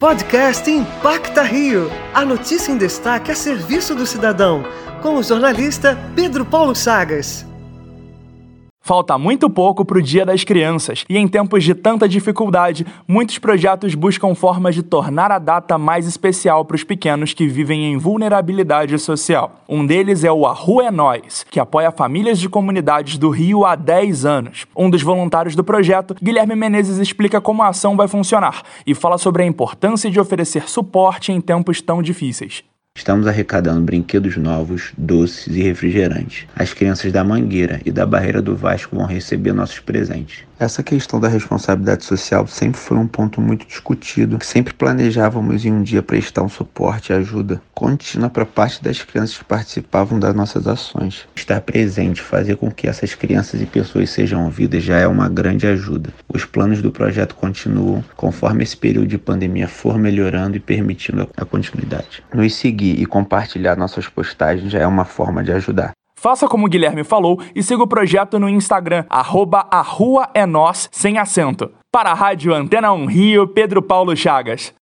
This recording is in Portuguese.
Podcast Impacta Rio. A notícia em destaque a serviço do cidadão. Com o jornalista Pedro Paulo Chagas. Falta muito pouco para o Dia das Crianças e, em tempos de tanta dificuldade, muitos projetos buscam formas de tornar a data mais especial para os pequenos que vivem em vulnerabilidade social. Um deles é o A Rua é Nós, que apoia famílias de comunidades do Rio há 10 anos. Um dos voluntários do projeto, Guilherme Menezes, explica como a ação vai funcionar e fala sobre a importância de oferecer suporte em tempos tão difíceis. Estamos arrecadando brinquedos novos, doces e refrigerantes. As crianças da Mangueira e da Barreira do Vasco vão receber nossos presentes. Essa questão da responsabilidade social sempre foi um ponto muito discutido. Sempre planejávamos em um dia prestar um suporte e ajuda contínua para parte das crianças que participavam das nossas ações. Estar presente, fazer com que essas crianças e pessoas sejam ouvidas já é uma grande ajuda. Os planos do projeto continuam conforme esse período de pandemia for melhorando e permitindo a continuidade. Nos seguir e compartilhar nossas postagens já é uma forma de ajudar. Faça como o Guilherme falou e siga o projeto no Instagram, arroba é sem acento. Para a Rádio Antena 1 Rio, Pedro Paulo Chagas.